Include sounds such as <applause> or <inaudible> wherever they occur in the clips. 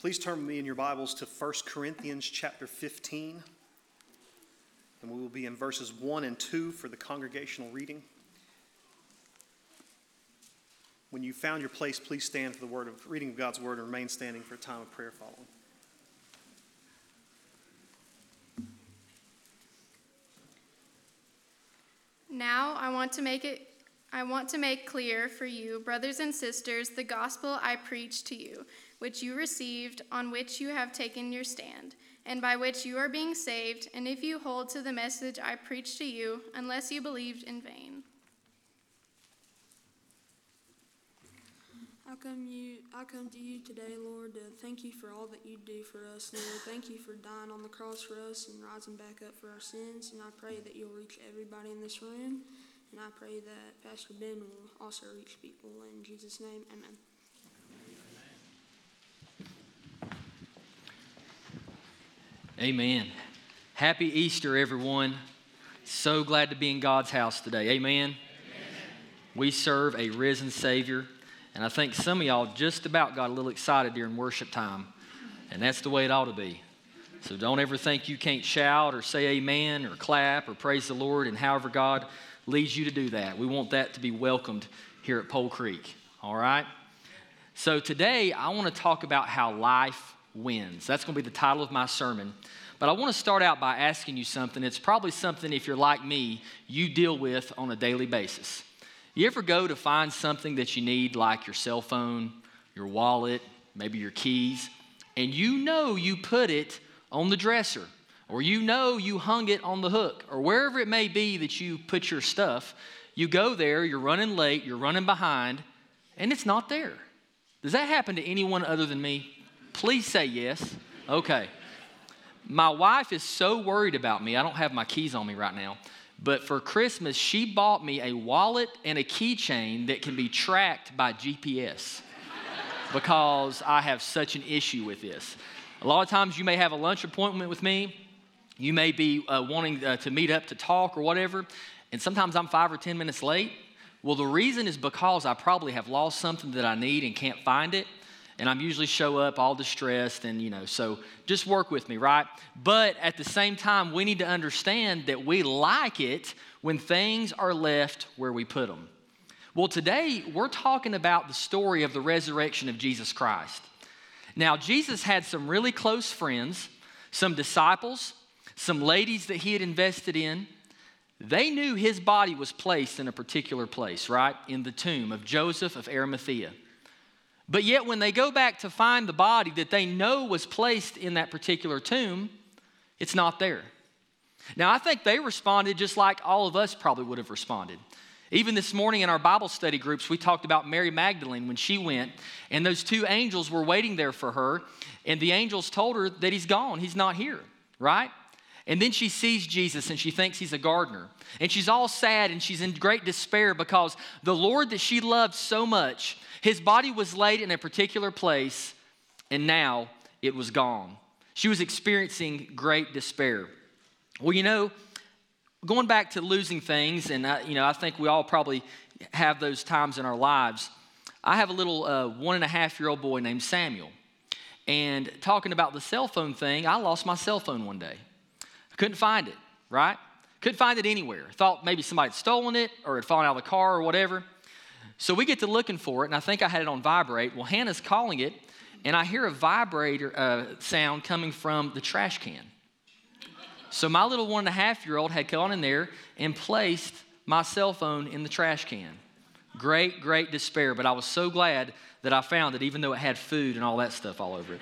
Please turn with me in your Bibles to 1 Corinthians chapter 15. And we will be in verses 1 and 2 for the congregational reading. When you found your place, please stand for the word of reading of God's word and remain standing for a time of prayer following. Now I want to make it I want to make clear for you, brothers and sisters, the gospel I preached to you, which you received, on which you have taken your stand, and by which you are being saved, and if you hold to the message I preached to you, unless you believed in vain. I come you I come to you today, Lord, to thank you for all that you do for us, Lord. Thank you for dying on the cross for us and rising back up for our sins. And I pray that you'll reach everybody in this room. And I pray that Pastor Ben will also reach people. In Jesus' name, amen. Amen. Happy Easter, everyone. So glad to be in God's house today. Amen. Amen. We serve a risen Savior. And I think some of y'all just about got a little excited during worship time. And that's the way it ought to be. So don't ever think you can't shout or say amen or clap or praise the Lord and however God leads you to do that. We want that to be welcomed here at Pole Creek. All right? So today I want to talk about how life wins. That's going to be the title of my sermon. But I want to start out by asking you something. It's probably something, if you're like me, you deal with on a daily basis. You ever go to find something that you need, like your cell phone, your wallet, maybe your keys, and you know you put it on the dresser, or you know you hung it on the hook, or wherever it may be that you put your stuff? You go there, you're running late, you're running behind, and it's not there. Does that happen to anyone other than me? Please say yes. Okay. My wife is so worried about me. I don't have my keys on me right now. But for Christmas, she bought me a wallet and a keychain that can be tracked by GPS <laughs> because I have such an issue with this. A lot of times, you may have a lunch appointment with me, you may be uh, wanting uh, to meet up to talk or whatever, and sometimes I'm five or 10 minutes late. Well, the reason is because I probably have lost something that I need and can't find it and I'm usually show up all distressed and you know, so just work with me, right? But at the same time, we need to understand that we like it when things are left where we put them. Well, today we're talking about the story of the resurrection of Jesus Christ. Now, Jesus had some really close friends, some disciples, some ladies that he had invested in. They knew his body was placed in a particular place, right? In the tomb of Joseph of Arimathea. But yet, when they go back to find the body that they know was placed in that particular tomb, it's not there. Now, I think they responded just like all of us probably would have responded. Even this morning in our Bible study groups, we talked about Mary Magdalene when she went, and those two angels were waiting there for her, and the angels told her that he's gone, he's not here, right? And then she sees Jesus and she thinks he's a gardener. And she's all sad and she's in great despair because the Lord that she loved so much his body was laid in a particular place, and now it was gone. She was experiencing great despair. Well, you know, going back to losing things, and I, you know, I think we all probably have those times in our lives. I have a little uh, one and a half year old boy named Samuel. And talking about the cell phone thing, I lost my cell phone one day. Couldn't find it, right? Couldn't find it anywhere. Thought maybe somebody had stolen it or had fallen out of the car or whatever. So we get to looking for it, and I think I had it on vibrate. Well, Hannah's calling it, and I hear a vibrator uh, sound coming from the trash can. So my little one and a half year old had gone in there and placed my cell phone in the trash can. Great, great despair, but I was so glad that I found it, even though it had food and all that stuff all over it.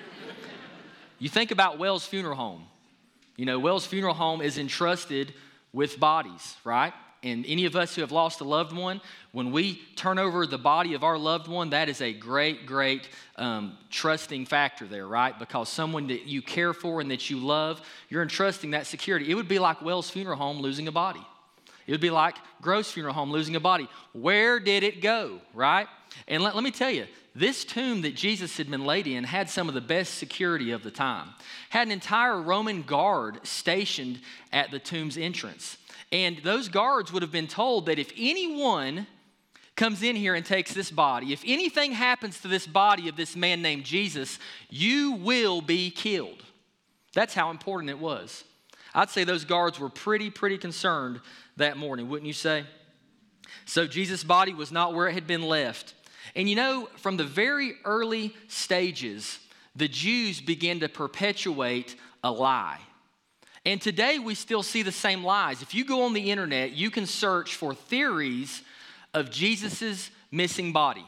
you think about Wells Funeral Home. You know, Wells Funeral Home is entrusted with bodies, right? and any of us who have lost a loved one, when we turn over the body of our loved one, that is a great, great um, trusting factor there, right? Because someone that you care for and that you love, you're entrusting that security. It would be like Wells Funeral Home losing a body. It would be like Gross Funeral Home losing a body. Where did it go, right? And let, let me tell you, this tomb that Jesus had been laid in had some of the best security of the time. Had an entire Roman guard stationed at the tomb's entrance. And those guards would have been told that if anyone comes in here and takes this body, if anything happens to this body of this man named Jesus, you will be killed. That's how important it was. I'd say those guards were pretty, pretty concerned that morning, wouldn't you say? So Jesus' body was not where it had been left. And you know, from the very early stages, the Jews began to perpetuate a lie. And today we still see the same lies. If you go on the internet, you can search for theories of Jesus' missing body.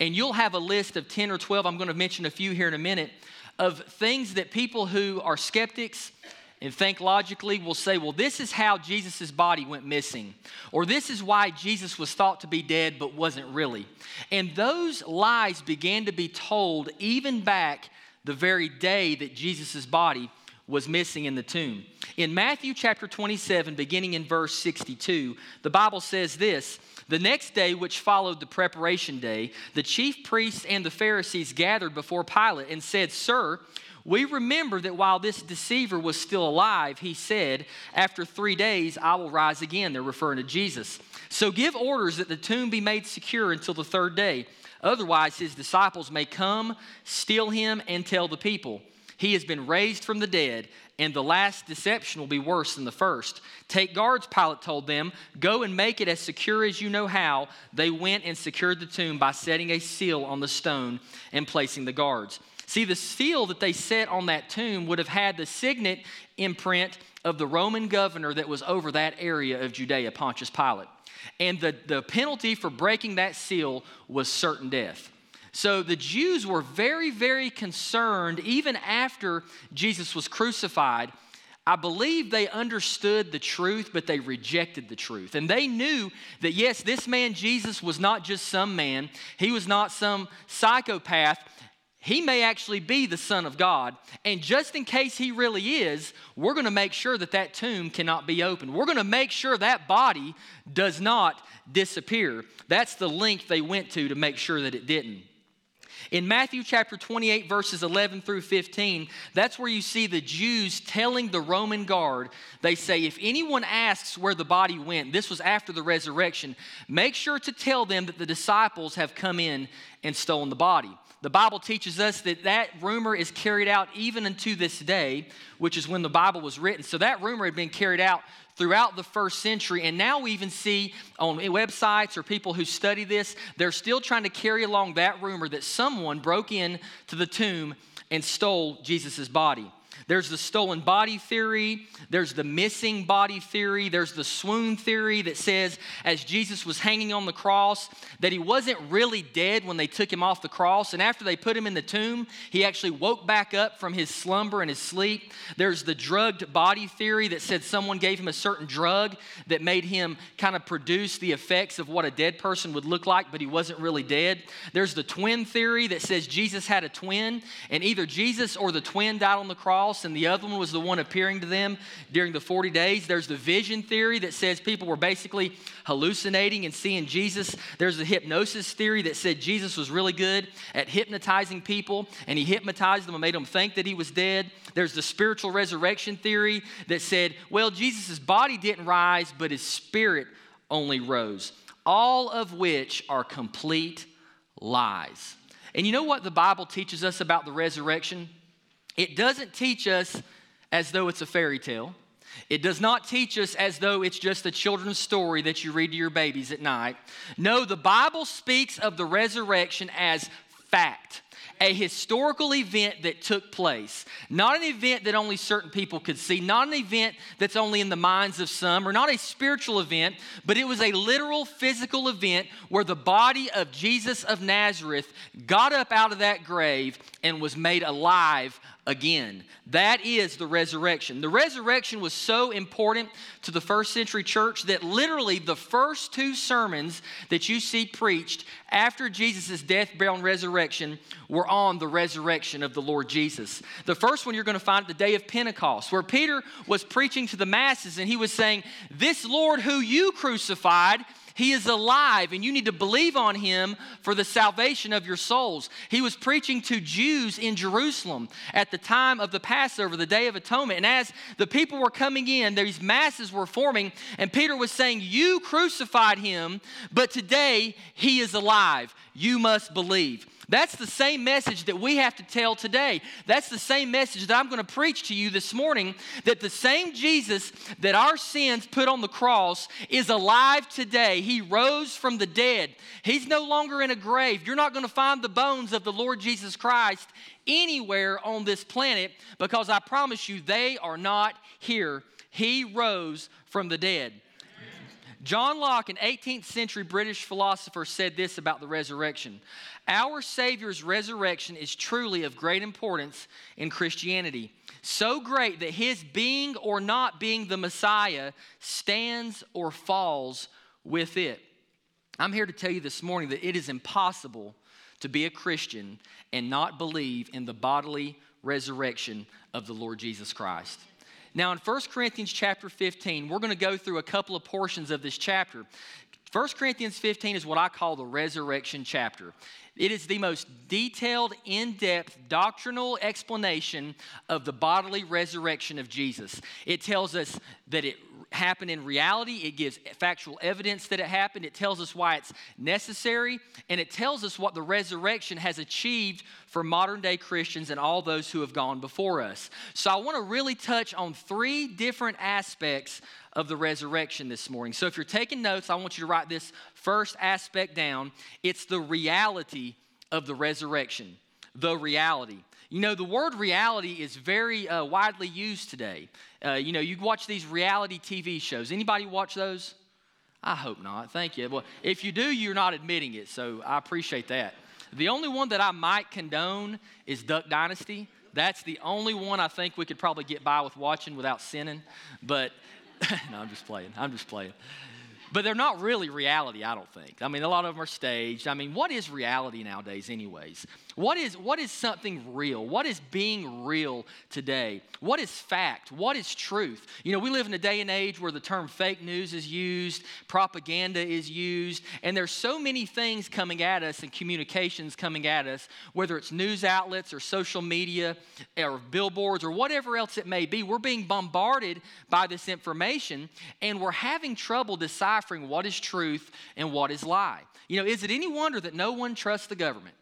And you'll have a list of 10 or 12, I'm going to mention a few here in a minute, of things that people who are skeptics and think logically will say, well, this is how Jesus' body went missing, or this is why Jesus was thought to be dead but wasn't really. And those lies began to be told even back the very day that Jesus' body was missing in the tomb. In Matthew chapter 27, beginning in verse 62, the Bible says this The next day, which followed the preparation day, the chief priests and the Pharisees gathered before Pilate and said, Sir, we remember that while this deceiver was still alive, he said, After three days, I will rise again. They're referring to Jesus. So give orders that the tomb be made secure until the third day. Otherwise, his disciples may come, steal him, and tell the people. He has been raised from the dead, and the last deception will be worse than the first. Take guards, Pilate told them. Go and make it as secure as you know how. They went and secured the tomb by setting a seal on the stone and placing the guards. See, the seal that they set on that tomb would have had the signet imprint of the Roman governor that was over that area of Judea, Pontius Pilate. And the, the penalty for breaking that seal was certain death. So the Jews were very, very concerned, even after Jesus was crucified. I believe they understood the truth, but they rejected the truth. And they knew that, yes, this man Jesus was not just some man, he was not some psychopath. He may actually be the Son of God. And just in case he really is, we're going to make sure that that tomb cannot be opened. We're going to make sure that body does not disappear. That's the length they went to to make sure that it didn't. In Matthew chapter 28, verses 11 through 15, that's where you see the Jews telling the Roman guard, they say, if anyone asks where the body went, this was after the resurrection, make sure to tell them that the disciples have come in and stolen the body. The Bible teaches us that that rumor is carried out even unto this day, which is when the Bible was written. So that rumor had been carried out throughout the first century. And now we even see on websites or people who study this, they're still trying to carry along that rumor that someone broke in to the tomb and stole Jesus' body. There's the stolen body theory, there's the missing body theory, there's the swoon theory that says as Jesus was hanging on the cross that he wasn't really dead when they took him off the cross and after they put him in the tomb, he actually woke back up from his slumber and his sleep. There's the drugged body theory that said someone gave him a certain drug that made him kind of produce the effects of what a dead person would look like, but he wasn't really dead. There's the twin theory that says Jesus had a twin and either Jesus or the twin died on the cross and the other one was the one appearing to them during the 40 days. There's the vision theory that says people were basically hallucinating and seeing Jesus. There's the hypnosis theory that said Jesus was really good at hypnotizing people and he hypnotized them and made them think that he was dead. There's the spiritual resurrection theory that said, well, Jesus' body didn't rise, but his spirit only rose. All of which are complete lies. And you know what the Bible teaches us about the resurrection? It doesn't teach us as though it's a fairy tale. It does not teach us as though it's just a children's story that you read to your babies at night. No, the Bible speaks of the resurrection as fact a historical event that took place. Not an event that only certain people could see, not an event that's only in the minds of some, or not a spiritual event, but it was a literal physical event where the body of Jesus of Nazareth got up out of that grave and was made alive again. That is the resurrection. The resurrection was so important to the first century church that literally the first two sermons that you see preached after Jesus' death, burial, and resurrection were on the resurrection of the Lord Jesus. The first one you're going to find at the day of Pentecost, where Peter was preaching to the masses and he was saying, This Lord who you crucified, He is alive, and you need to believe on him for the salvation of your souls. He was preaching to Jews in Jerusalem at the time of the Passover, the Day of Atonement. And as the people were coming in, these masses were forming, and Peter was saying, You crucified him, but today he is alive. You must believe. That's the same message that we have to tell today. That's the same message that I'm going to preach to you this morning that the same Jesus that our sins put on the cross is alive today. He rose from the dead. He's no longer in a grave. You're not going to find the bones of the Lord Jesus Christ anywhere on this planet because I promise you they are not here. He rose from the dead. John Locke, an 18th century British philosopher, said this about the resurrection Our Savior's resurrection is truly of great importance in Christianity. So great that his being or not being the Messiah stands or falls with it. I'm here to tell you this morning that it is impossible to be a Christian and not believe in the bodily resurrection of the Lord Jesus Christ. Now, in 1 Corinthians chapter 15, we're going to go through a couple of portions of this chapter. 1 Corinthians 15 is what I call the resurrection chapter. It is the most detailed, in depth doctrinal explanation of the bodily resurrection of Jesus. It tells us that it happened in reality, it gives factual evidence that it happened, it tells us why it's necessary, and it tells us what the resurrection has achieved for modern day Christians and all those who have gone before us. So I want to really touch on three different aspects of the resurrection this morning. So if you're taking notes, I want you to write this first aspect down. It's the reality of the resurrection. The reality. You know, the word reality is very uh, widely used today. Uh, you know, you watch these reality TV shows. Anybody watch those? I hope not. Thank you. Well, if you do, you're not admitting it, so I appreciate that. The only one that I might condone is Duck Dynasty. That's the only one I think we could probably get by with watching without sinning. But <laughs> no, I'm just playing. I'm just playing but they're not really reality, I don't think. I mean, a lot of them are staged. I mean, what is reality nowadays, anyways? What is, what is something real? What is being real today? What is fact? What is truth? You know, we live in a day and age where the term fake news is used, propaganda is used, and there's so many things coming at us and communications coming at us, whether it's news outlets or social media or billboards or whatever else it may be. We're being bombarded by this information, and we're having trouble deciding deciphering what is truth and what is lie. You know, is it any wonder that no one trusts the government?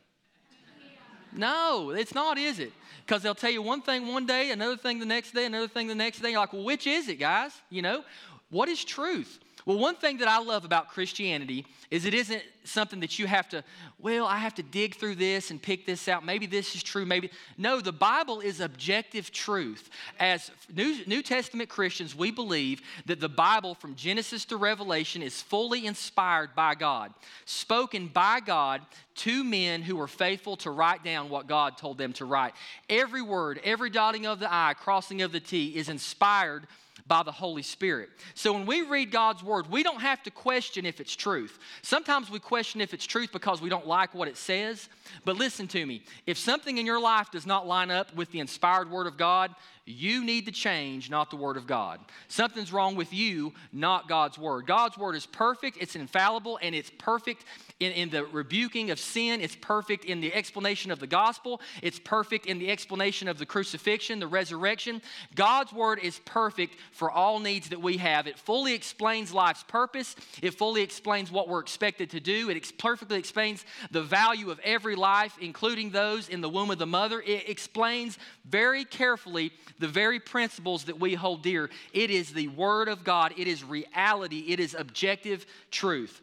No, it's not, is it? Because they'll tell you one thing one day, another thing the next day, another thing the next day. You're like, well, which is it, guys? You know, what is truth? Well, one thing that I love about Christianity is it isn't something that you have to, well, I have to dig through this and pick this out. Maybe this is true, maybe. No, the Bible is objective truth. As New, New Testament Christians, we believe that the Bible from Genesis to Revelation is fully inspired by God, spoken by God to men who were faithful to write down what God told them to write. Every word, every dotting of the I, crossing of the T is inspired by the Holy Spirit. So when we read God's Word, we don't have to question if it's truth. Sometimes we question if it's truth because we don't like what it says. But listen to me if something in your life does not line up with the inspired Word of God, you need to change, not the Word of God. Something's wrong with you, not God's Word. God's Word is perfect, it's infallible, and it's perfect in, in the rebuking of sin. It's perfect in the explanation of the gospel. It's perfect in the explanation of the crucifixion, the resurrection. God's Word is perfect for all needs that we have. It fully explains life's purpose, it fully explains what we're expected to do, it ex- perfectly explains the value of every life, including those in the womb of the mother. It explains very carefully the very principles that we hold dear. It is the Word of God, it is reality, it is objective truth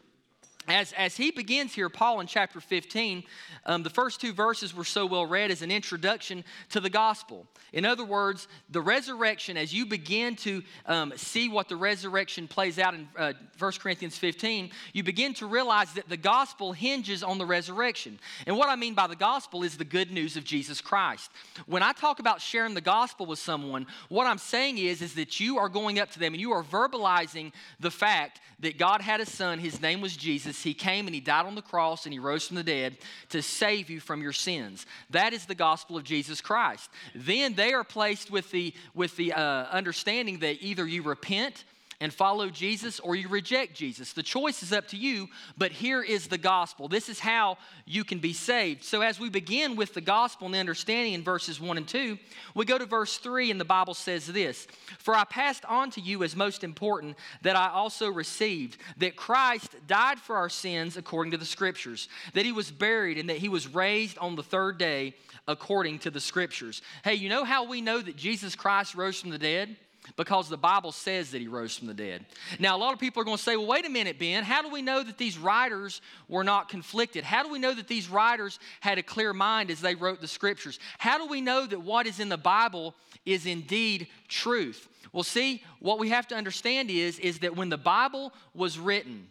as, as he begins here, Paul in chapter 15, um, the first two verses were so well read as an introduction to the gospel. In other words, the resurrection, as you begin to um, see what the resurrection plays out in uh, 1 Corinthians 15, you begin to realize that the gospel hinges on the resurrection. And what I mean by the gospel is the good news of Jesus Christ. When I talk about sharing the gospel with someone, what I'm saying is, is that you are going up to them and you are verbalizing the fact that God had a son, his name was Jesus. He came and he died on the cross and he rose from the dead to save you from your sins. That is the gospel of Jesus Christ. Then they are placed with the, with the uh, understanding that either you repent and follow Jesus or you reject Jesus. The choice is up to you, but here is the gospel. This is how you can be saved. So, as we begin with the gospel and the understanding in verses 1 and 2, we go to verse 3, and the Bible says this For I passed on to you as most important that I also received that Christ died for our sins according to the scriptures, that he was buried, and that he was raised on the third day according to the scriptures. Hey, you know how we know that Jesus Christ rose from the dead? Because the Bible says that he rose from the dead. Now, a lot of people are going to say, well, wait a minute, Ben, how do we know that these writers were not conflicted? How do we know that these writers had a clear mind as they wrote the scriptures? How do we know that what is in the Bible is indeed truth? Well, see, what we have to understand is, is that when the Bible was written,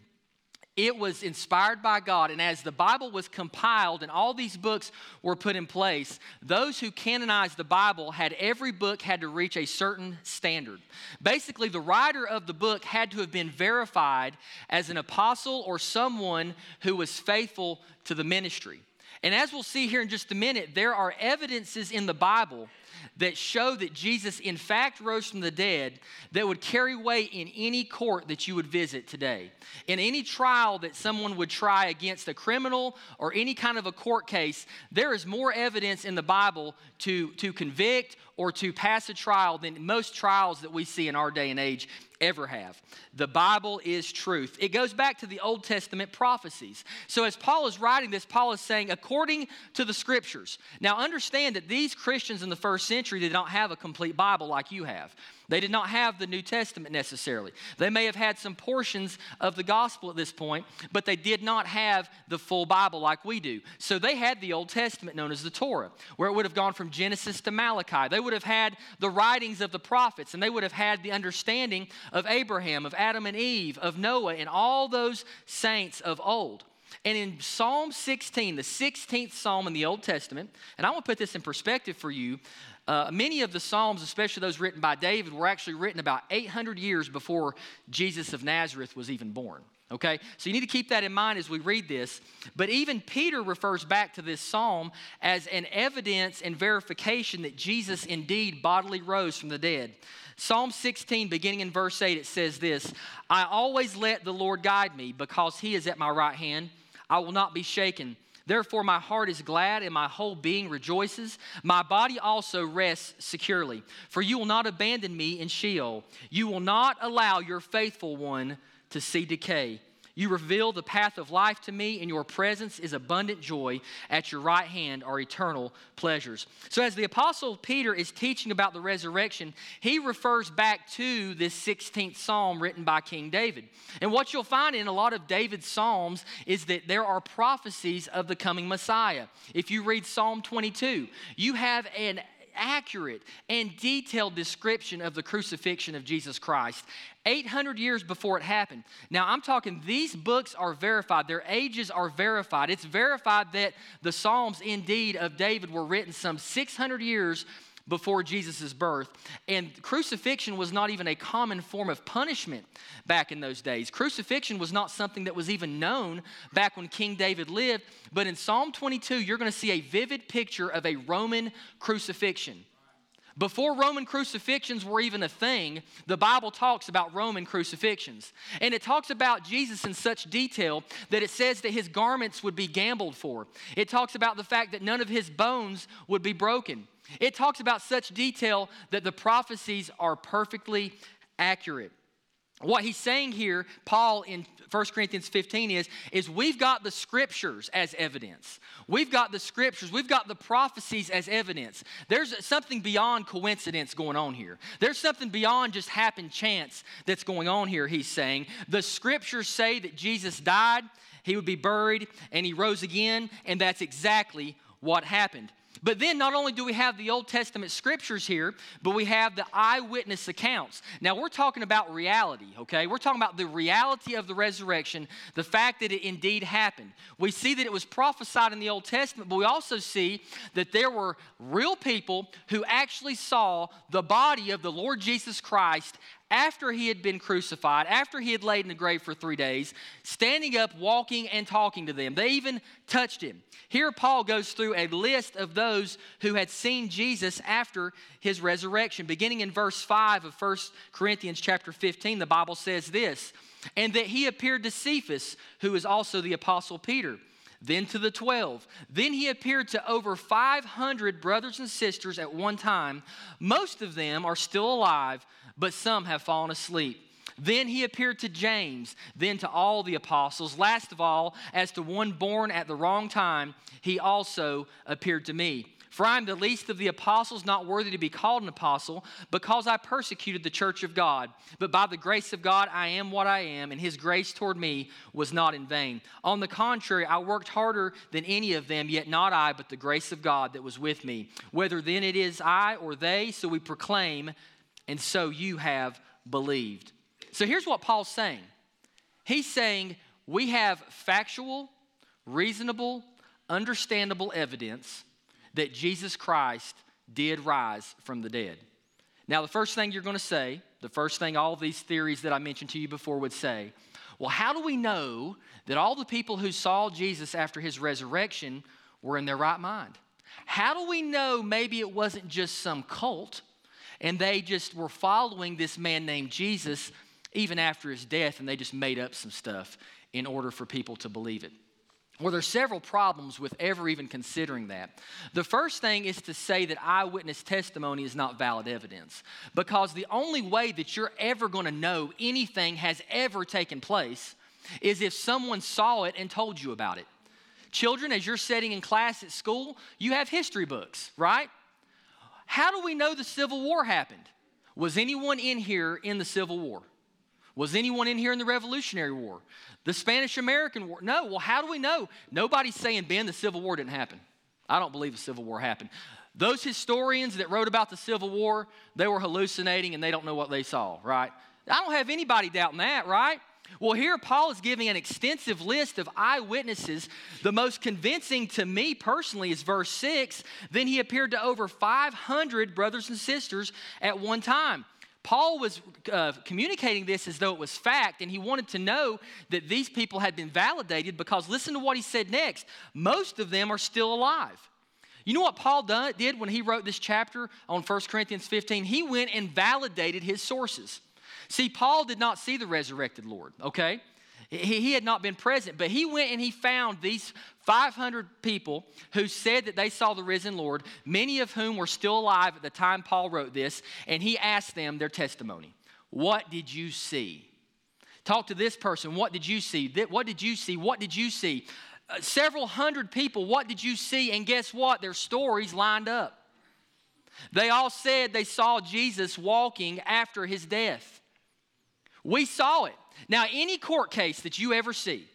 it was inspired by God, and as the Bible was compiled and all these books were put in place, those who canonized the Bible had every book had to reach a certain standard. Basically, the writer of the book had to have been verified as an apostle or someone who was faithful to the ministry. And as we'll see here in just a minute, there are evidences in the Bible that show that Jesus, in fact, rose from the dead that would carry weight in any court that you would visit today. In any trial that someone would try against a criminal or any kind of a court case, there is more evidence in the Bible to, to convict or to pass a trial than most trials that we see in our day and age ever have. The Bible is truth. It goes back to the Old Testament prophecies. So, as Paul is writing this, Paul is saying, according to the scriptures. Now, understand that these Christians in the first century did not have a complete Bible like you have. They did not have the New Testament necessarily. They may have had some portions of the gospel at this point, but they did not have the full Bible like we do. So they had the Old Testament known as the Torah, where it would have gone from Genesis to Malachi. They would have had the writings of the prophets, and they would have had the understanding of Abraham, of Adam and Eve, of Noah, and all those saints of old. And in Psalm 16, the 16th Psalm in the Old Testament, and I want to put this in perspective for you. Uh, many of the Psalms, especially those written by David, were actually written about 800 years before Jesus of Nazareth was even born. Okay? So you need to keep that in mind as we read this. But even Peter refers back to this psalm as an evidence and verification that Jesus indeed bodily rose from the dead. Psalm 16, beginning in verse 8, it says this I always let the Lord guide me because he is at my right hand. I will not be shaken. Therefore, my heart is glad and my whole being rejoices. My body also rests securely. For you will not abandon me in Sheol. You will not allow your faithful one to see decay. You reveal the path of life to me, and your presence is abundant joy. At your right hand are eternal pleasures. So, as the Apostle Peter is teaching about the resurrection, he refers back to this 16th Psalm written by King David. And what you'll find in a lot of David's Psalms is that there are prophecies of the coming Messiah. If you read Psalm 22, you have an accurate and detailed description of the crucifixion of Jesus Christ 800 years before it happened. Now, I'm talking these books are verified, their ages are verified. It's verified that the Psalms, indeed, of David were written some 600 years before Jesus' birth. And crucifixion was not even a common form of punishment back in those days. Crucifixion was not something that was even known back when King David lived. But in Psalm 22, you're going to see a vivid picture of a Roman crucifixion. Before Roman crucifixions were even a thing, the Bible talks about Roman crucifixions. And it talks about Jesus in such detail that it says that his garments would be gambled for. It talks about the fact that none of his bones would be broken. It talks about such detail that the prophecies are perfectly accurate. What he's saying here, Paul in 1 Corinthians 15 is, is we've got the scriptures as evidence. We've got the scriptures, we've got the prophecies as evidence. There's something beyond coincidence going on here. There's something beyond just happen chance that's going on here, he's saying. The scriptures say that Jesus died, he would be buried, and he rose again, and that's exactly what happened. But then not only do we have the Old Testament scriptures here, but we have the eyewitness accounts. Now we're talking about reality, okay? We're talking about the reality of the resurrection, the fact that it indeed happened. We see that it was prophesied in the Old Testament, but we also see that there were real people who actually saw the body of the Lord Jesus Christ after he had been crucified, after he had laid in the grave for three days, standing up, walking, and talking to them. They even touched him. Here, Paul goes through a list of those who had seen Jesus after his resurrection. Beginning in verse 5 of 1 Corinthians chapter 15, the Bible says this And that he appeared to Cephas, who is also the apostle Peter then to the 12. Then he appeared to over 500 brothers and sisters at one time. Most of them are still alive, but some have fallen asleep. Then he appeared to James, then to all the apostles. Last of all, as to one born at the wrong time, he also appeared to me. For I am the least of the apostles, not worthy to be called an apostle, because I persecuted the church of God. But by the grace of God, I am what I am, and his grace toward me was not in vain. On the contrary, I worked harder than any of them, yet not I, but the grace of God that was with me. Whether then it is I or they, so we proclaim, and so you have believed. So here's what Paul's saying He's saying we have factual, reasonable, understandable evidence that Jesus Christ did rise from the dead. Now, the first thing you're going to say, the first thing all these theories that I mentioned to you before would say, well, how do we know that all the people who saw Jesus after his resurrection were in their right mind? How do we know maybe it wasn't just some cult and they just were following this man named Jesus even after his death and they just made up some stuff in order for people to believe it? Well, there's several problems with ever even considering that. The first thing is to say that eyewitness testimony is not valid evidence, because the only way that you're ever going to know anything has ever taken place is if someone saw it and told you about it. Children, as you're sitting in class at school, you have history books, right? How do we know the Civil War happened? Was anyone in here in the Civil War? Was anyone in here in the Revolutionary War? The Spanish American War? No. Well, how do we know? Nobody's saying, Ben, the Civil War didn't happen. I don't believe the Civil War happened. Those historians that wrote about the Civil War, they were hallucinating and they don't know what they saw, right? I don't have anybody doubting that, right? Well, here Paul is giving an extensive list of eyewitnesses. The most convincing to me personally is verse 6. Then he appeared to over 500 brothers and sisters at one time. Paul was uh, communicating this as though it was fact, and he wanted to know that these people had been validated because listen to what he said next. Most of them are still alive. You know what Paul done, did when he wrote this chapter on 1 Corinthians 15? He went and validated his sources. See, Paul did not see the resurrected Lord, okay? He, he had not been present, but he went and he found these 500 people who said that they saw the risen Lord, many of whom were still alive at the time Paul wrote this, and he asked them their testimony. What did you see? Talk to this person. What did you see? What did you see? What did you see? Uh, several hundred people, what did you see? And guess what? Their stories lined up. They all said they saw Jesus walking after his death. We saw it. Now, any court case that you ever see,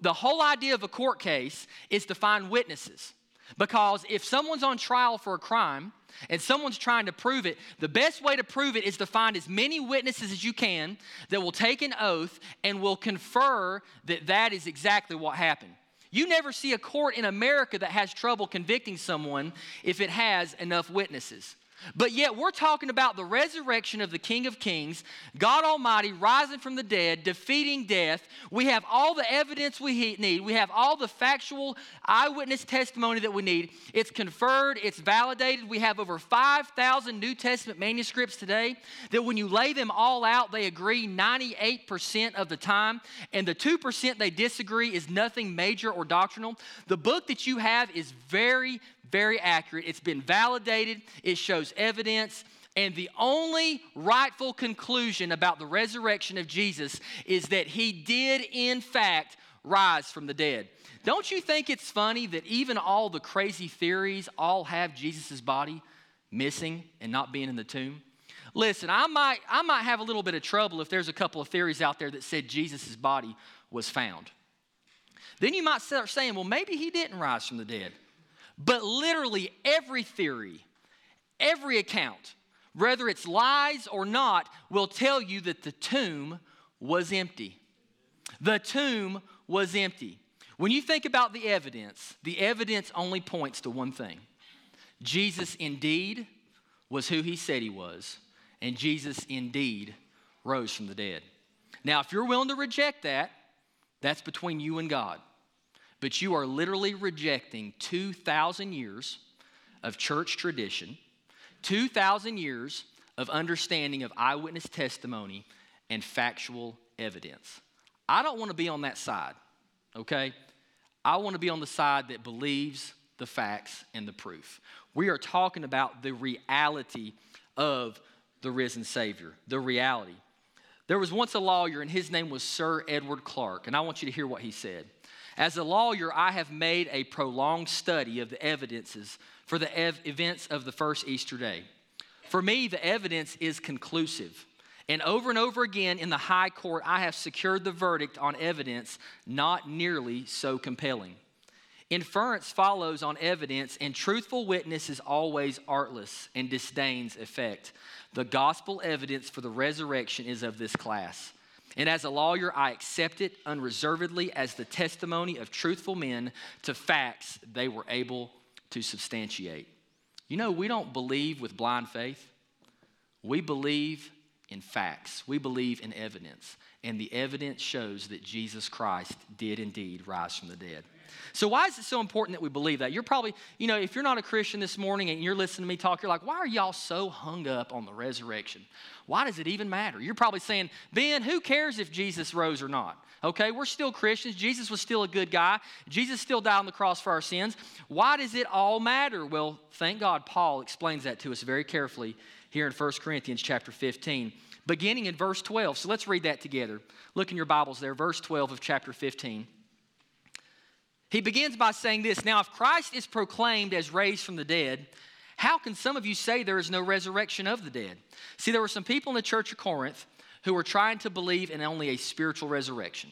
the whole idea of a court case is to find witnesses. Because if someone's on trial for a crime and someone's trying to prove it, the best way to prove it is to find as many witnesses as you can that will take an oath and will confer that that is exactly what happened. You never see a court in America that has trouble convicting someone if it has enough witnesses. But yet, we're talking about the resurrection of the King of Kings, God Almighty rising from the dead, defeating death. We have all the evidence we need. We have all the factual eyewitness testimony that we need. It's conferred, it's validated. We have over 5,000 New Testament manuscripts today that, when you lay them all out, they agree 98% of the time. And the 2% they disagree is nothing major or doctrinal. The book that you have is very, very accurate. It's been validated, it shows evidence. And the only rightful conclusion about the resurrection of Jesus is that he did, in fact, rise from the dead. Don't you think it's funny that even all the crazy theories all have Jesus' body missing and not being in the tomb? Listen, I might, I might have a little bit of trouble if there's a couple of theories out there that said Jesus' body was found. Then you might start saying, well, maybe he didn't rise from the dead. But literally every theory, every account, whether it's lies or not, will tell you that the tomb was empty. The tomb was empty. When you think about the evidence, the evidence only points to one thing Jesus indeed was who he said he was, and Jesus indeed rose from the dead. Now, if you're willing to reject that, that's between you and God. But you are literally rejecting 2,000 years of church tradition, 2,000 years of understanding of eyewitness testimony and factual evidence. I don't want to be on that side, okay? I want to be on the side that believes the facts and the proof. We are talking about the reality of the risen Savior, the reality. There was once a lawyer, and his name was Sir Edward Clarke, and I want you to hear what he said. As a lawyer, I have made a prolonged study of the evidences for the ev- events of the first Easter day. For me, the evidence is conclusive. And over and over again in the high court, I have secured the verdict on evidence not nearly so compelling. Inference follows on evidence, and truthful witness is always artless and disdains effect. The gospel evidence for the resurrection is of this class. And as a lawyer, I accept it unreservedly as the testimony of truthful men to facts they were able to substantiate. You know, we don't believe with blind faith, we believe in facts, we believe in evidence. And the evidence shows that Jesus Christ did indeed rise from the dead. So, why is it so important that we believe that? You're probably, you know, if you're not a Christian this morning and you're listening to me talk, you're like, why are y'all so hung up on the resurrection? Why does it even matter? You're probably saying, Ben, who cares if Jesus rose or not? Okay, we're still Christians. Jesus was still a good guy. Jesus still died on the cross for our sins. Why does it all matter? Well, thank God Paul explains that to us very carefully here in 1 Corinthians chapter 15, beginning in verse 12. So let's read that together. Look in your Bibles there, verse 12 of chapter 15. He begins by saying this Now, if Christ is proclaimed as raised from the dead, how can some of you say there is no resurrection of the dead? See, there were some people in the church of Corinth who were trying to believe in only a spiritual resurrection.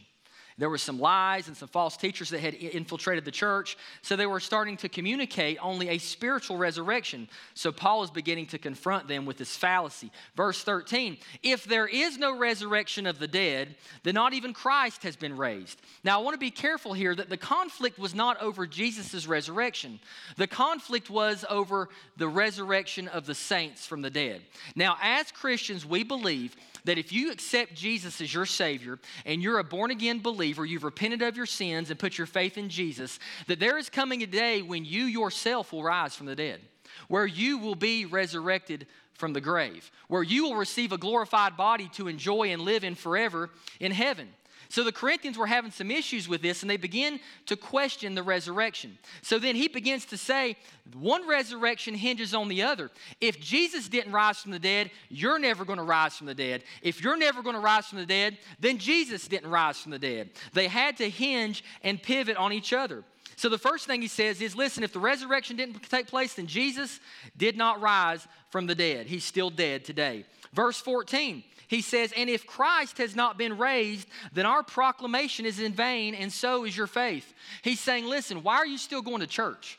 There were some lies and some false teachers that had infiltrated the church. So they were starting to communicate only a spiritual resurrection. So Paul is beginning to confront them with this fallacy. Verse 13 If there is no resurrection of the dead, then not even Christ has been raised. Now I want to be careful here that the conflict was not over Jesus' resurrection, the conflict was over the resurrection of the saints from the dead. Now, as Christians, we believe that if you accept Jesus as your Savior and you're a born again believer, you've repented of your sins and put your faith in Jesus, that there is coming a day when you yourself will rise from the dead, where you will be resurrected from the grave, where you will receive a glorified body to enjoy and live in forever in heaven. So the Corinthians were having some issues with this and they begin to question the resurrection. So then he begins to say, one resurrection hinges on the other. If Jesus didn't rise from the dead, you're never going to rise from the dead. If you're never going to rise from the dead, then Jesus didn't rise from the dead. They had to hinge and pivot on each other. So the first thing he says is listen, if the resurrection didn't take place, then Jesus did not rise from the dead. He's still dead today. Verse 14 he says, And if Christ has not been raised, then our proclamation is in vain, and so is your faith. He's saying, Listen, why are you still going to church?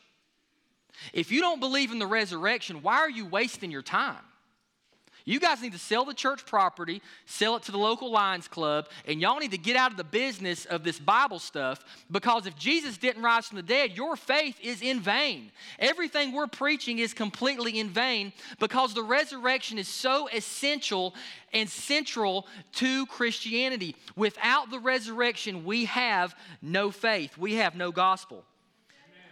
If you don't believe in the resurrection, why are you wasting your time? You guys need to sell the church property, sell it to the local Lions Club, and y'all need to get out of the business of this Bible stuff because if Jesus didn't rise from the dead, your faith is in vain. Everything we're preaching is completely in vain because the resurrection is so essential and central to Christianity. Without the resurrection, we have no faith, we have no gospel.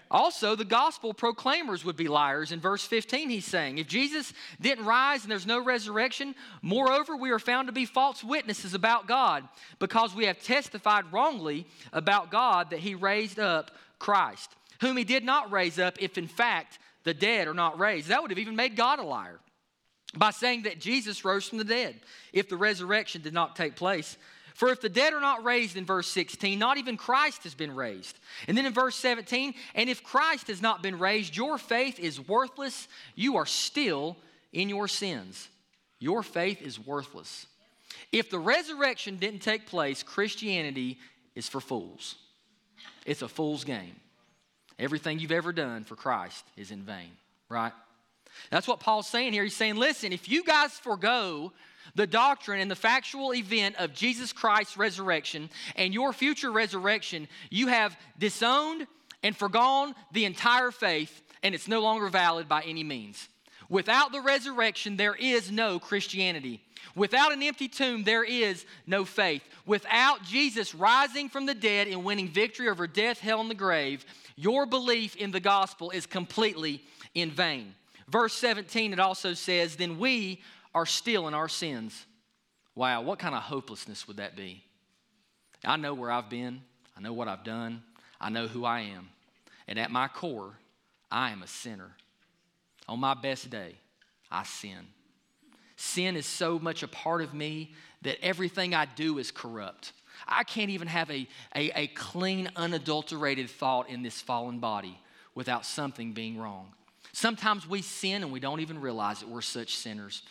Also, the gospel proclaimers would be liars. In verse 15, he's saying, If Jesus didn't rise and there's no resurrection, moreover, we are found to be false witnesses about God because we have testified wrongly about God that he raised up Christ, whom he did not raise up, if in fact the dead are not raised. That would have even made God a liar by saying that Jesus rose from the dead if the resurrection did not take place. For if the dead are not raised in verse 16, not even Christ has been raised. And then in verse 17, and if Christ has not been raised, your faith is worthless. You are still in your sins. Your faith is worthless. If the resurrection didn't take place, Christianity is for fools. It's a fool's game. Everything you've ever done for Christ is in vain, right? That's what Paul's saying here. He's saying, listen, if you guys forego the doctrine and the factual event of Jesus Christ's resurrection and your future resurrection, you have disowned and forgone the entire faith, and it's no longer valid by any means. Without the resurrection, there is no Christianity. Without an empty tomb, there is no faith. Without Jesus rising from the dead and winning victory over death, hell, and the grave, your belief in the gospel is completely in vain. Verse 17, it also says, Then we are still in our sins. Wow, what kind of hopelessness would that be? I know where I've been, I know what I've done, I know who I am. And at my core, I am a sinner. On my best day, I sin. Sin is so much a part of me that everything I do is corrupt. I can't even have a, a, a, clean, unadulterated thought in this fallen body without something being wrong. Sometimes we sin and we don't even realize that we're such sinners.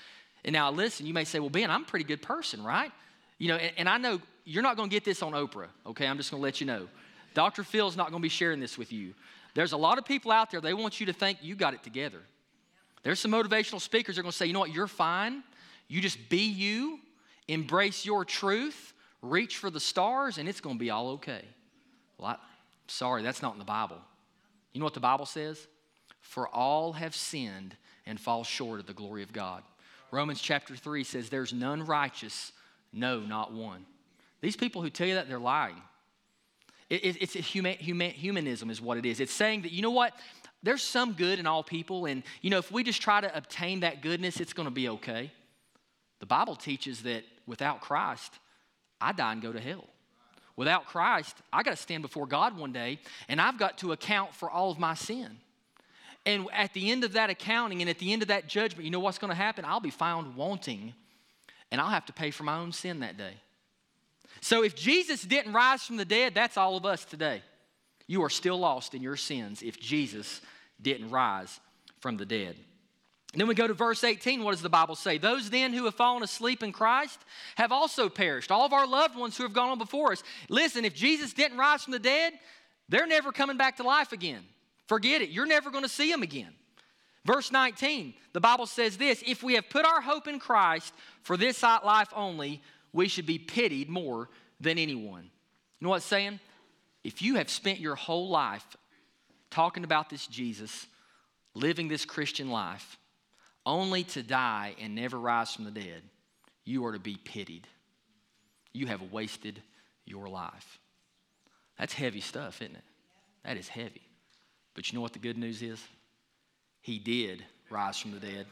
And now, listen, you may say, well, Ben, I'm a pretty good person, right? You know, and, and I know you're not going to get this on Oprah, okay? I'm just going to let you know. Dr. Phil's not going to be sharing this with you. There's a lot of people out there, they want you to think you got it together. There's some motivational speakers that are going to say, you know what, you're fine. You just be you, embrace your truth, reach for the stars, and it's going to be all okay. Well, I, sorry, that's not in the Bible. You know what the Bible says? For all have sinned and fall short of the glory of God. Romans chapter 3 says, There's none righteous, no, not one. These people who tell you that, they're lying. It, it, it's human, human, humanism, is what it is. It's saying that, you know what? There's some good in all people, and, you know, if we just try to obtain that goodness, it's going to be okay. The Bible teaches that without Christ, I die and go to hell. Without Christ, I got to stand before God one day, and I've got to account for all of my sin. And at the end of that accounting and at the end of that judgment, you know what's going to happen? I'll be found wanting, and I'll have to pay for my own sin that day. So if Jesus didn't rise from the dead, that's all of us today. You are still lost in your sins if Jesus didn't rise from the dead. Then we go to verse 18. What does the Bible say? Those then who have fallen asleep in Christ have also perished. All of our loved ones who have gone on before us. Listen, if Jesus didn't rise from the dead, they're never coming back to life again. Forget it. You're never going to see them again. Verse 19, the Bible says this If we have put our hope in Christ for this life only, we should be pitied more than anyone. You know what it's saying? If you have spent your whole life talking about this Jesus, living this Christian life, only to die and never rise from the dead, you are to be pitied. You have wasted your life. That's heavy stuff, isn't it? That is heavy. But you know what the good news is? He did rise from the dead.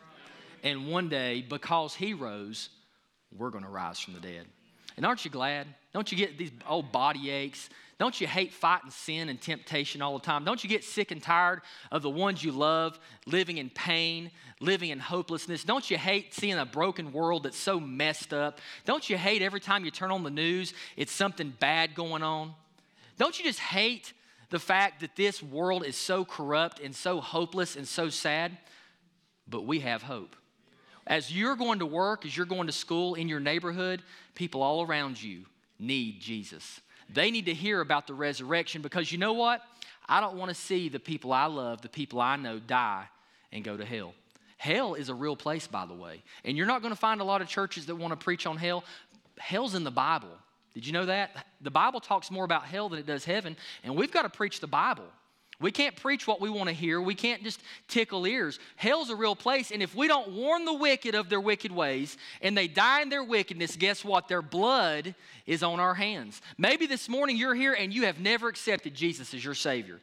And one day, because he rose, we're going to rise from the dead. And aren't you glad? Don't you get these old body aches? Don't you hate fighting sin and temptation all the time? Don't you get sick and tired of the ones you love living in pain, living in hopelessness? Don't you hate seeing a broken world that's so messed up? Don't you hate every time you turn on the news, it's something bad going on? Don't you just hate the fact that this world is so corrupt and so hopeless and so sad? But we have hope. As you're going to work, as you're going to school in your neighborhood, people all around you need Jesus. They need to hear about the resurrection because you know what? I don't want to see the people I love, the people I know, die and go to hell. Hell is a real place, by the way. And you're not going to find a lot of churches that want to preach on hell. Hell's in the Bible. Did you know that? The Bible talks more about hell than it does heaven, and we've got to preach the Bible. We can't preach what we want to hear. We can't just tickle ears. Hell's a real place, and if we don't warn the wicked of their wicked ways and they die in their wickedness, guess what? Their blood is on our hands. Maybe this morning you're here and you have never accepted Jesus as your Savior.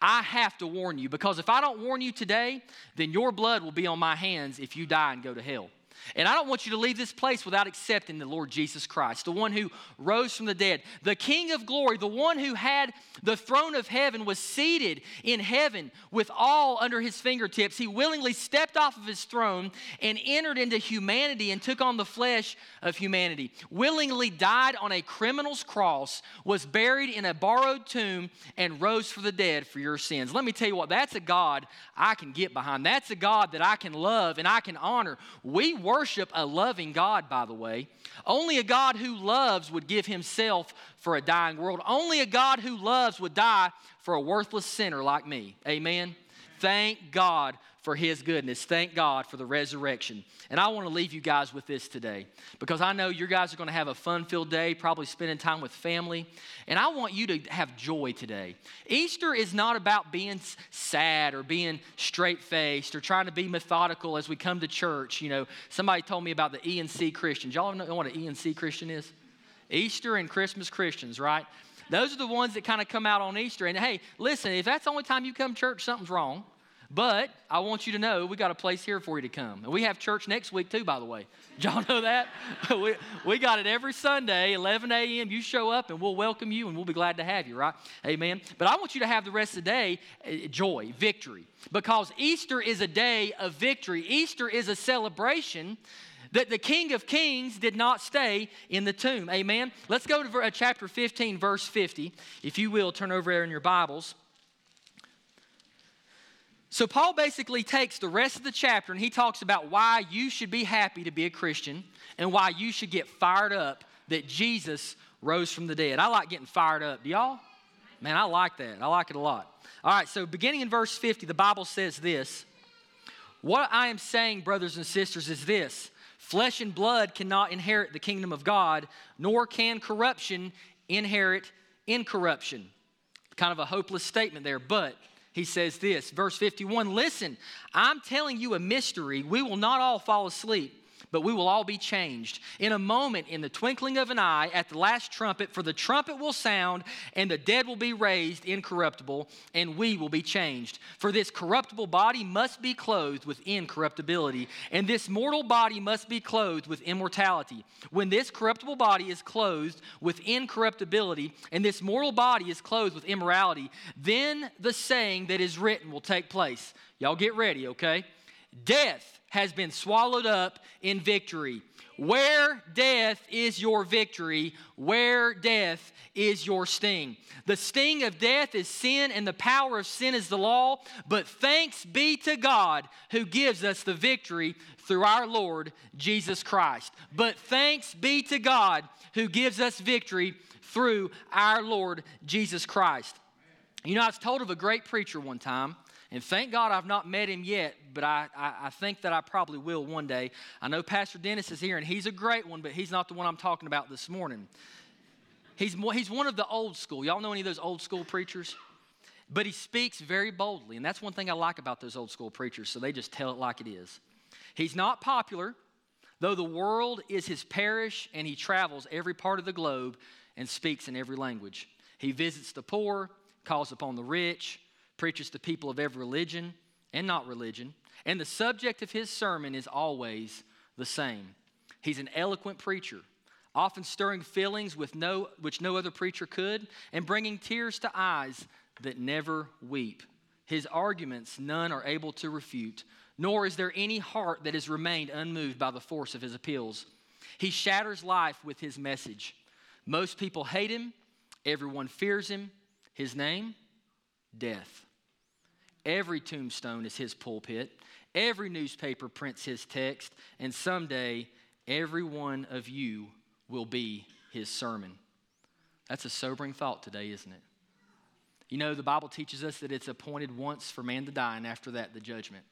I have to warn you because if I don't warn you today, then your blood will be on my hands if you die and go to hell. And I don't want you to leave this place without accepting the Lord Jesus Christ, the one who rose from the dead, the King of glory, the one who had the throne of heaven, was seated in heaven with all under his fingertips. He willingly stepped off of his throne and entered into humanity and took on the flesh of humanity. Willingly died on a criminal's cross, was buried in a borrowed tomb, and rose for the dead for your sins. Let me tell you what, that's a God I can get behind. That's a God that I can love and I can honor. We worship worship a loving God, by the way. Only a God who loves would give himself for a dying world. Only a God who loves would die for a worthless sinner like me. Amen. Thank God for his goodness. Thank God for the resurrection. And I want to leave you guys with this today because I know you guys are going to have a fun filled day, probably spending time with family. And I want you to have joy today. Easter is not about being sad or being straight faced or trying to be methodical as we come to church. You know, somebody told me about the ENC Christians. Y'all know what an ENC Christian is? Easter and Christmas Christians, right? Those are the ones that kind of come out on Easter. And hey, listen, if that's the only time you come to church, something's wrong. But I want you to know we got a place here for you to come. And we have church next week too, by the way. <laughs> Y'all know that? <laughs> we, we got it every Sunday, 11 a.m. You show up and we'll welcome you and we'll be glad to have you, right? Amen. But I want you to have the rest of the day uh, joy, victory. Because Easter is a day of victory. Easter is a celebration that the King of Kings did not stay in the tomb. Amen. Let's go to uh, chapter 15, verse 50. If you will, turn over there in your Bibles. So, Paul basically takes the rest of the chapter and he talks about why you should be happy to be a Christian and why you should get fired up that Jesus rose from the dead. I like getting fired up. Do y'all? Man, I like that. I like it a lot. All right, so beginning in verse 50, the Bible says this What I am saying, brothers and sisters, is this flesh and blood cannot inherit the kingdom of God, nor can corruption inherit incorruption. Kind of a hopeless statement there, but he says this, verse 51 Listen, I'm telling you a mystery. We will not all fall asleep but we will all be changed. In a moment, in the twinkling of an eye, at the last trumpet, for the trumpet will sound, and the dead will be raised incorruptible, and we will be changed. For this corruptible body must be clothed with incorruptibility, and this mortal body must be clothed with immortality. When this corruptible body is clothed with incorruptibility, and this mortal body is clothed with immorality, then the saying that is written will take place. Y'all get ready, okay? Death has been swallowed up in victory. Where death is your victory, where death is your sting. The sting of death is sin, and the power of sin is the law. But thanks be to God who gives us the victory through our Lord Jesus Christ. But thanks be to God who gives us victory through our Lord Jesus Christ. You know, I was told of a great preacher one time and thank God I've not met him yet, but I, I, I, think that I probably will one day. I know Pastor Dennis is here, and he's a great one, but he's not the one I'm talking about this morning. He's, he's one of the old school. Y'all know any of those old school preachers? But he speaks very boldly, and that's one thing I like about those old school preachers, so they just tell it like it is. He's not popular, though the world is his parish, and he travels every part of the globe and speaks in every language. He visits the poor, calls upon the rich, preaches to people of every religion and not religion, and the subject of his sermon is always the same. He's an eloquent preacher, often stirring feelings with no, which no other preacher could, and bringing tears to eyes that never weep. His arguments none are able to refute, nor is there any heart that has remained unmoved by the force of his appeals. He shatters life with his message. Most people hate him, everyone fears him. His name? Death. Every tombstone is his pulpit. Every newspaper prints his text. And someday, every one of you will be his sermon. That's a sobering thought today, isn't it? You know, the Bible teaches us that it's appointed once for man to die, and after that, the judgment.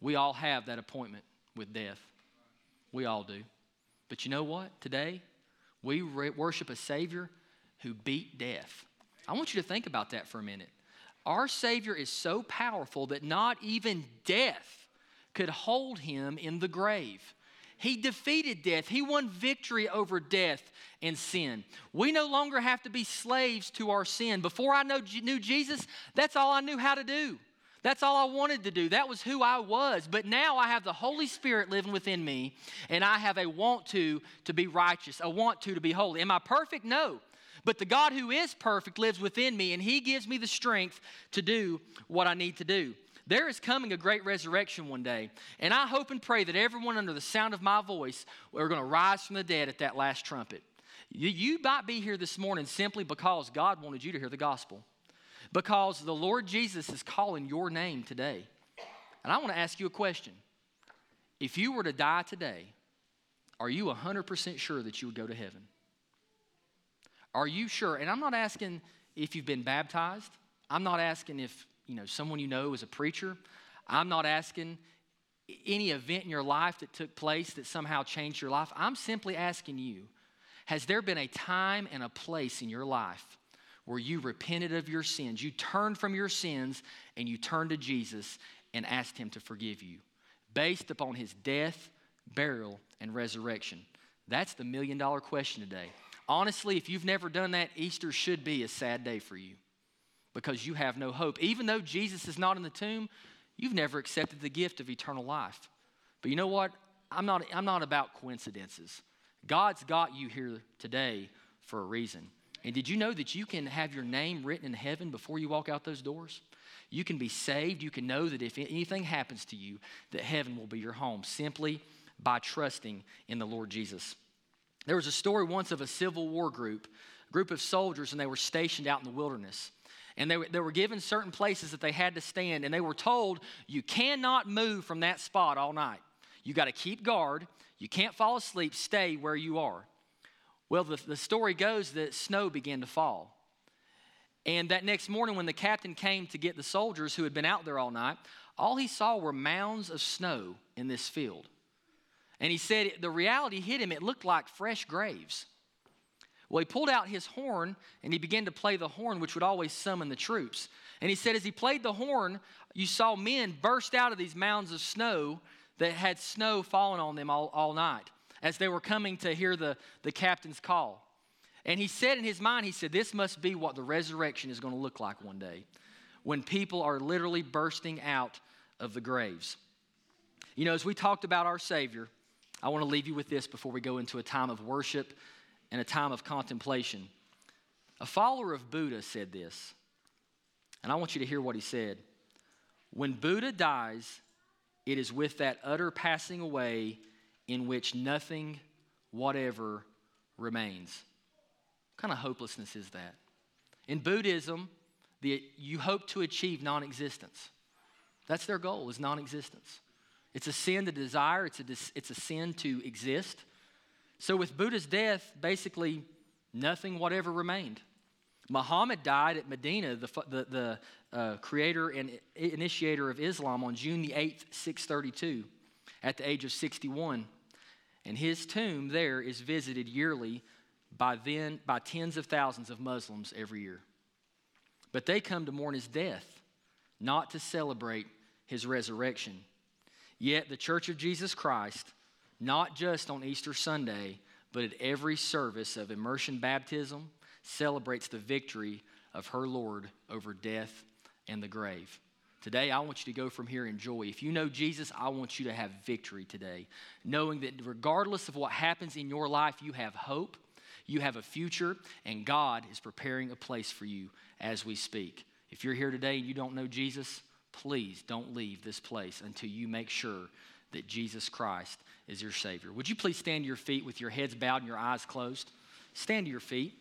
We all have that appointment with death. We all do. But you know what? Today, we worship a Savior who beat death. I want you to think about that for a minute. Our Savior is so powerful that not even death could hold him in the grave. He defeated death. He won victory over death and sin. We no longer have to be slaves to our sin. Before I knew Jesus, that's all I knew how to do. That's all I wanted to do. That was who I was. But now I have the Holy Spirit living within me, and I have a want to to be righteous, a want to to be holy. Am I perfect? No. But the God who is perfect lives within me, and He gives me the strength to do what I need to do. There is coming a great resurrection one day, and I hope and pray that everyone under the sound of my voice are going to rise from the dead at that last trumpet. You might be here this morning simply because God wanted you to hear the gospel, because the Lord Jesus is calling your name today. And I want to ask you a question. If you were to die today, are you 100% sure that you would go to heaven? Are you sure? And I'm not asking if you've been baptized. I'm not asking if, you know, someone you know is a preacher. I'm not asking any event in your life that took place that somehow changed your life. I'm simply asking you Has there been a time and a place in your life where you repented of your sins? You turned from your sins and you turned to Jesus and asked Him to forgive you based upon His death, burial, and resurrection? That's the million dollar question today. Honestly, if you've never done that, Easter should be a sad day for you because you have no hope. Even though Jesus is not in the tomb, you've never accepted the gift of eternal life. But you know what? I'm not, I'm not about coincidences. God's got you here today for a reason. And did you know that you can have your name written in heaven before you walk out those doors? You can be saved. You can know that if anything happens to you, that heaven will be your home simply by trusting in the Lord Jesus. There was a story once of a Civil War group, a group of soldiers, and they were stationed out in the wilderness. And they were, they were given certain places that they had to stand, and they were told, You cannot move from that spot all night. You got to keep guard. You can't fall asleep. Stay where you are. Well, the, the story goes that snow began to fall. And that next morning, when the captain came to get the soldiers who had been out there all night, all he saw were mounds of snow in this field. And he said the reality hit him, it looked like fresh graves. Well, he pulled out his horn and he began to play the horn, which would always summon the troops. And he said, as he played the horn, you saw men burst out of these mounds of snow that had snow falling on them all, all night as they were coming to hear the, the captain's call. And he said in his mind, he said, This must be what the resurrection is going to look like one day when people are literally bursting out of the graves. You know, as we talked about our Savior, I want to leave you with this before we go into a time of worship and a time of contemplation. A follower of Buddha said this, and I want you to hear what he said. When Buddha dies, it is with that utter passing away in which nothing whatever remains. What kind of hopelessness is that? In Buddhism, the, you hope to achieve non existence. That's their goal, is non existence. It's a sin to desire, it's a, it's a sin to exist. So, with Buddha's death, basically nothing whatever remained. Muhammad died at Medina, the, the, the uh, creator and initiator of Islam, on June the 8th, 632, at the age of 61. And his tomb there is visited yearly by, then, by tens of thousands of Muslims every year. But they come to mourn his death, not to celebrate his resurrection. Yet the Church of Jesus Christ, not just on Easter Sunday, but at every service of immersion baptism, celebrates the victory of her Lord over death and the grave. Today, I want you to go from here in joy. If you know Jesus, I want you to have victory today, knowing that regardless of what happens in your life, you have hope, you have a future, and God is preparing a place for you as we speak. If you're here today and you don't know Jesus, please don't leave this place until you make sure that Jesus Christ is your Savior. Would you please stand to your feet with your heads bowed and your eyes closed? Stand to your feet.